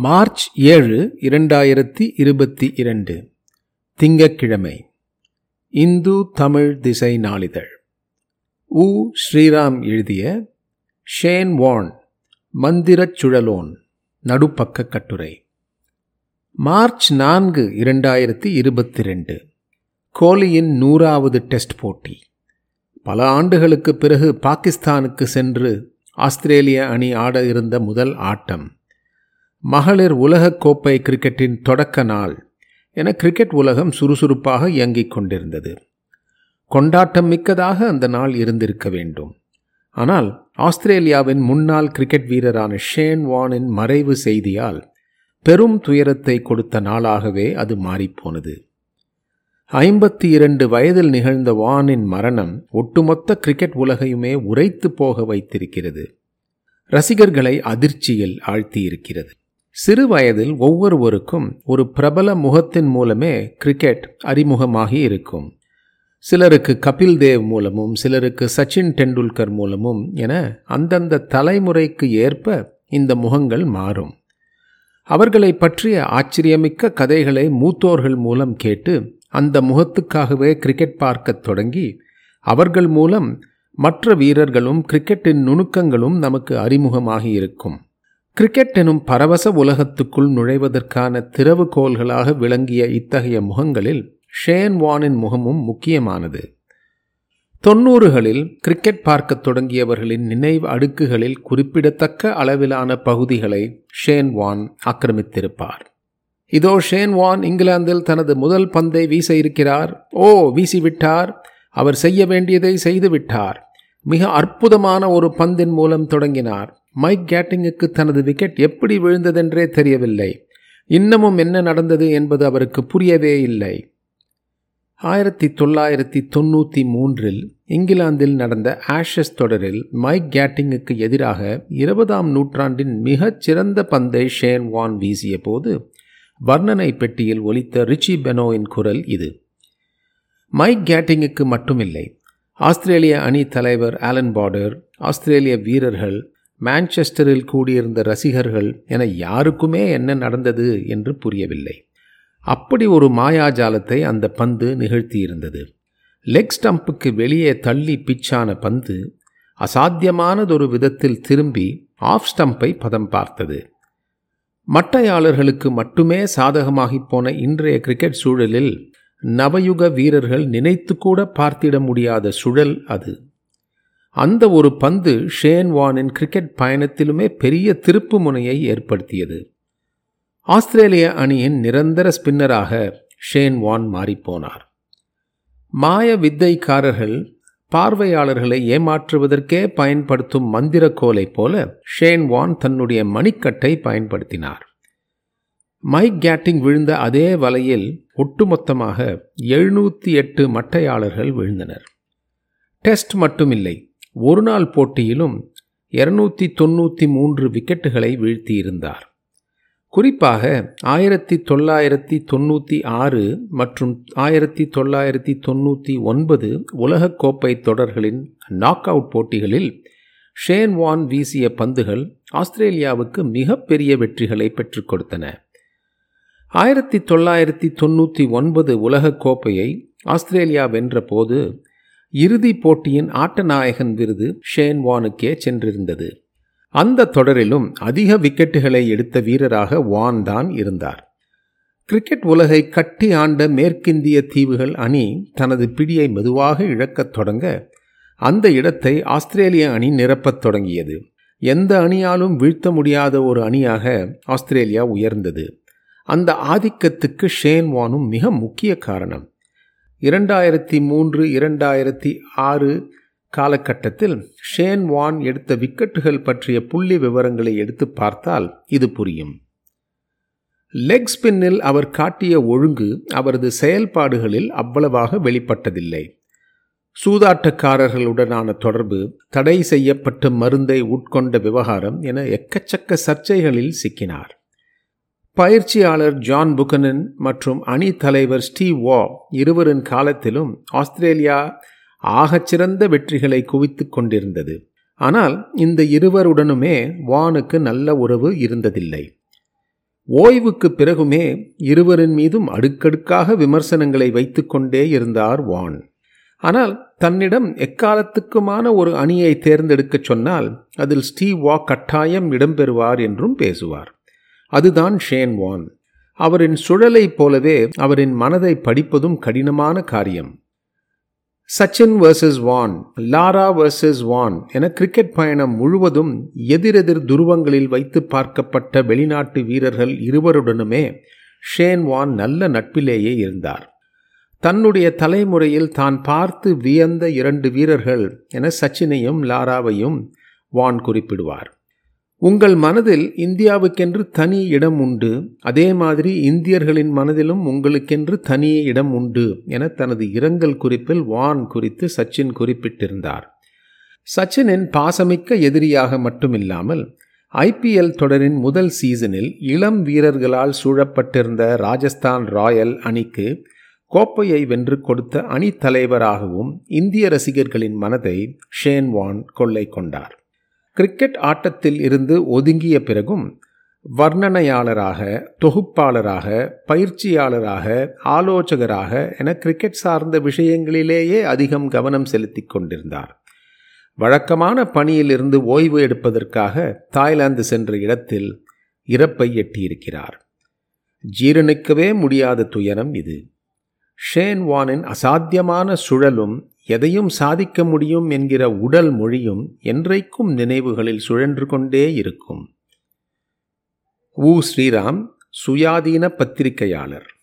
March ஏழு இரண்டாயிரத்தி இருபத்தி இரண்டு. திங்கக்கிழமை இந்து தமிழ் திசை நாளிதழ். உ. ஸ்ரீராம் எழுதிய ஷேன் வான் மந்திரச் சுழலோன் நடுப்பக்க கட்டுரை. மார்ச் நான்கு இரண்டாயிரத்தி இருபத்தி ரெண்டு. கோலியின் நூறாவது டெஸ்ட் போட்டி. பல ஆண்டுகளுக்கு பிறகு பாகிஸ்தானுக்கு சென்று ஆஸ்திரேலிய அணி ஆட இருந்த முதல் ஆட்டம். மகளிர் உலகக் கோப்பை கிரிக்கெட்டின் தொடக்க நாள் என கிரிக்கெட் உலகம் சுறுசுறுப்பாக இயங்கிக் கொண்டிருந்தது. கொண்டாட்டம் மிக்கதாக அந்த நாள் இருந்திருக்க வேண்டும். ஆனால் ஆஸ்திரேலியாவின் முன்னாள் கிரிக்கெட் வீரரான ஷேன் வானின் மறைவு செய்தியால் பெரும் துயரத்தை கொடுத்த நாளாகவே அது மாறிப்போனது. ஐம்பத்தி இரண்டு வயதில் நிகழ்ந்த வானின் மரணம் ஒட்டுமொத்த கிரிக்கெட் உலகையுமே உரைத்து போக வைத்திருக்கிறது. ரசிகர்களை அதிர்ச்சியில் ஆழ்த்தியிருக்கிறது. சிறு வயதில் ஒவ்வொருவருக்கும் ஒரு பிரபல முகத்தின் மூலமே கிரிக்கெட் அறிமுகமாகி இருக்கும். சிலருக்கு கபில் தேவ் மூலமும் சிலருக்கு சச்சின் டெண்டுல்கர் மூலமும் என அந்தந்த தலைமுறைக்கு ஏற்ப இந்த முகங்கள் மாறும். அவர்களை பற்றிய ஆச்சரியமிக்க கதைகளை மூத்தோர்கள் மூலம் கேட்டு அந்த முகத்துக்காகவே கிரிக்கெட் பார்க்கத் தொடங்கி அவர்கள் மூலம் மற்ற வீரர்களும் கிரிக்கெட்டின் நுணுக்கங்களும் நமக்கு அறிமுகமாகி இருக்கும். கிரிக்கெட் எனும் பரவச உலகத்துக்குள் நுழைவதற்கான திறவுகோள்களாக விளங்கிய இத்தகைய முகங்களில் ஷேன் வானின் முகமும் முக்கியமானது. தொன்னூறுகளில் கிரிக்கெட் பார்க்கத் தொடங்கியவர்களின் நினைவு அடுக்குகளில் குறிப்பிடத்தக்க அளவிலான பகுதிகளை ஷேன் வான் ஆக்கிரமித்திருப்பார். இதோ ஷேன் வான் இங்கிலாந்தில் தனது முதல் பந்தை வீச இருக்கிறார். ஓ வீசிவிட்டார் அவர் செய்ய வேண்டியதை செய்துவிட்டார் மிக அற்புதமான ஒரு பந்தின் மூலம் தொடங்கினார். மைக் கேட்டிங்குக்கு தனது விக்கெட் எப்படி விழுந்ததென்றே தெரியவில்லை. இன்னமும் என்ன நடந்தது என்பது அவருக்கு புரியவே இல்லை. ஆயிரத்தி தொள்ளாயிரத்தி தொண்ணூற்றி மூன்றில் இங்கிலாந்தில் நடந்த ஆஷஸ் தொடரில் மைக் கேட்டிங்குக்கு எதிராக இருபதாம் நூற்றாண்டின் மிகச் சிறந்த பந்தை ஷேன் வான் வீசிய போது வர்ணனை பெட்டியில் ஒலித்த ரிச்சி பெனோயின் குரல் இது. மைக் கேட்டிங்குக்கு மட்டுமில்லை. ஆஸ்திரேலிய அணி தலைவர் ஆலன் பார்டர் ஆஸ்திரேலிய வீரர்கள் மான்செஸ்டரில் கூடியிருந்த ரசிகர்கள் என யாருக்குமே என்ன நடந்தது என்று புரியவில்லை. அப்படி ஒரு மாயாஜாலத்தை அந்த பந்து நிகழ்த்தியிருந்தது. லெக் ஸ்டம்புக்கு வெளியே தள்ளி பிச்சான பந்து அசாத்தியமானதொரு விதத்தில் திரும்பி ஆஃப் ஸ்டம்பை பதம் பார்த்தது. மட்டையாளர்களுக்கு மட்டுமே சாதகமாகிப் போன இன்றைய கிரிக்கெட் சூழலில் நவயுக வீரர்கள் நினைத்து கூட பார்த்திட முடியாத சுழல் அது. அந்த ஒரு பந்து ஷேன் வானின் கிரிக்கெட் பயணத்திலுமே பெரிய திருப்பு முனையை ஏற்படுத்தியது. ஆஸ்திரேலிய அணியின் நிரந்தர ஸ்பின்னராக ஷேன் வான் மாறிப்போனார். மாய வித்தைக்காரர்கள் பார்வையாளர்களை ஏமாற்றுவதற்கே பயன்படுத்தும் மந்திரக்கோலை போல ஷேன் வான் தன்னுடைய மணிக்கட்டை பயன்படுத்தினார். மைக் கேட்டிங் விழுந்த அதே வலையில் ஒட்டுமொத்தமாக எழுநூற்றி எட்டு மட்டையாளர்கள் விழுந்தனர். டெஸ்ட் மட்டுமில்லை ஒரு நாள் போட்டியிலும் இருநூற்றி தொண்ணூற்றி மூன்று விக்கெட்டுகளை வீழ்த்தியிருந்தார். குறிப்பாக ஆயிரத்தி தொள்ளாயிரத்தி தொண்ணூற்றி ஆறு மற்றும் ஆயிரத்தி தொள்ளாயிரத்தி தொண்ணூற்றி ஒன்பது உலகக்கோப்பை தொடர்களின் நாக் அவுட் போட்டிகளில் ஷேன் வான் வீசிய பந்துகள் ஆஸ்திரேலியாவுக்கு மிகப்பெரிய வெற்றிகளை பெற்றுக் கொடுத்தன. ஆயிரத்தி தொள்ளாயிரத்தி தொண்ணூற்றி ஒன்பது உலகக்கோப்பையை ஆஸ்திரேலியா வென்றபோது இறுதிப் போட்டியின் ஆட்டநாயகன் விருது ஷேன் வானுக்கே சென்றிருந்தது. அந்த தொடரிலும் அதிக விக்கெட்டுகளை எடுத்த வீரராக வான் தான் இருந்தார். கிரிக்கெட் உலகை கட்டி ஆண்ட மேற்கிந்திய தீவுகள் அணி தனது பிடியை மெதுவாக இழக்கத் தொடங்க அந்த இடத்தை ஆஸ்திரேலிய அணி நிரப்பத் தொடங்கியது. எந்த அணியாலும் வீழ்த்த முடியாத ஒரு அணியாக ஆஸ்திரேலியா உயர்ந்தது. அந்த ஆதிக்கத்துக்கு ஷேன் வானும் மிக முக்கிய காரணம். இரண்டாயிரத்தி மூன்று இரண்டாயிரத்தி ஆறு காலகட்டத்தில் ஷேன் வான் எடுத்த விக்கெட்டுகள் பற்றிய புள்ளி விவரங்களை எடுத்து பார்த்தால் இது புரியும். லெக் ஸ்பின்னில் அவர் காட்டிய ஒழுங்கு அவரது செயல்பாடுகளில் அவ்வளவாக வெளிப்பட்டதில்லை. சூதாட்டக்காரர்களுடனான தொடர்பு தடை செய்யப்பட்ட மருந்தை உட்கொண்ட விவகாரம் என எக்கச்சக்க சர்ச்சைகளில் சிக்கினார். பயிற்சியாளர் ஜான் புகனன் மற்றும் அணி தலைவர் ஸ்டீவ் வா இருவரின் காலத்திலும் ஆஸ்திரேலியா ஆகச்சிறந்த வெற்றிகளை குவித்துக் கொண்டிருந்தது. ஆனால் இந்த இருவருடனுமே வானுக்கு நல்ல உறவு இருந்ததில்லை. ஓய்வுக்கு பிறகுமே இருவரின் மீதும் அடுக்கடுக்காக விமர்சனங்களை வைத்துக்கொண்டே இருந்தார் வான். ஆனால் தன்னிடம் எக்காலத்துக்குமான ஒரு அணியை தேர்ந்தெடுக்கச் சொன்னால் அதில் ஸ்டீவ் வா கட்டாயம் இடம்பெறுவார் என்றும் பேசுவார். அதுதான் ஷேன் வான். அவரின் சுழலைப் போலவே அவரின் மனதை படிப்பதும் கடினமான காரியம். Sachin versus Warne Lara versus Warne என கிரிக்கெட் பயணம் முழுவதும் எதிரெதிர் துருவங்களில் வைத்து பார்க்கப்பட்ட வெளிநாட்டு வீரர்கள் இருவருடனுமே ஷேன் வான் நல்ல நட்பிலேயே இருந்தார். தன்னுடைய தலைமுறையில் தான் பார்த்து வியந்த இரண்டு வீரர்கள் என சச்சினையும் லாராவையும் வான் குறிப்பிடுவார். உங்கள் மனதில் இந்தியாவுக்கென்று தனி இடம் உண்டு. அதே மாதிரி இந்தியர்களின் மனதிலும் உங்களுக்கென்று தனி இடம் உண்டு என தனது இரங்கல் குறிப்பில் வான் குறித்து சச்சின் குறிப்பிட்டிருந்தார். சச்சினின் பாசமிக்க எதிரியாக மட்டுமில்லாமல் ஐபிஎல் தொடரின் முதல் சீசனில் இளம் வீரர்களால் சூழப்பட்டிருந்த ராஜஸ்தான் ராயல் அணிக்கு கோப்பையை வென்று கொடுத்த அணி தலைவராகவும் இந்திய ரசிகர்களின் மனதை ஷேன் வான் கொள்ளை கொண்டார். கிரிக்கெட் ஆட்டத்தில் இருந்து ஒதுங்கிய பிறகும் வர்ணனையாளராக தொகுப்பாளராக பயிற்சியாளராக ஆலோசகராக என கிரிக்கெட் சார்ந்த விஷயங்களிலேயே அதிகம் கவனம் செலுத்தி கொண்டிருந்தார். வழக்கமான பணியிலிருந்து ஓய்வு எடுப்பதற்காக தாய்லாந்து சென்ற இடத்தில் இறப்பை எட்டியிருக்கிறார். ஜீரணிக்கவே முடியாத துயரம் இது. ஷேன் வானின் அசாத்தியமான சுழலும் எதையும் சாதிக்க முடியும் என்கிற உடல் மொழியும் என்றைக்கும் நினைவுகளில் சுழன்று கொண்டே இருக்கும். உ. ஸ்ரீராம் சுயாதீன பத்திரிகையாளர்.